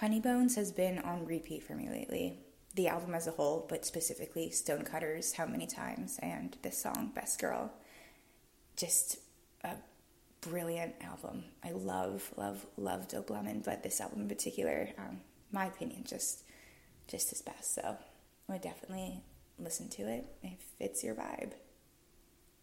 Honeybones has been on repeat for me lately. The album as a whole, but specifically Stonecutters, How Many Times, and this song, Best Girl. Just a brilliant album. I love, love, love Dope Lemon, but this album in particular, um, my opinion, just just his best. So I would definitely listen to it if it's your vibe.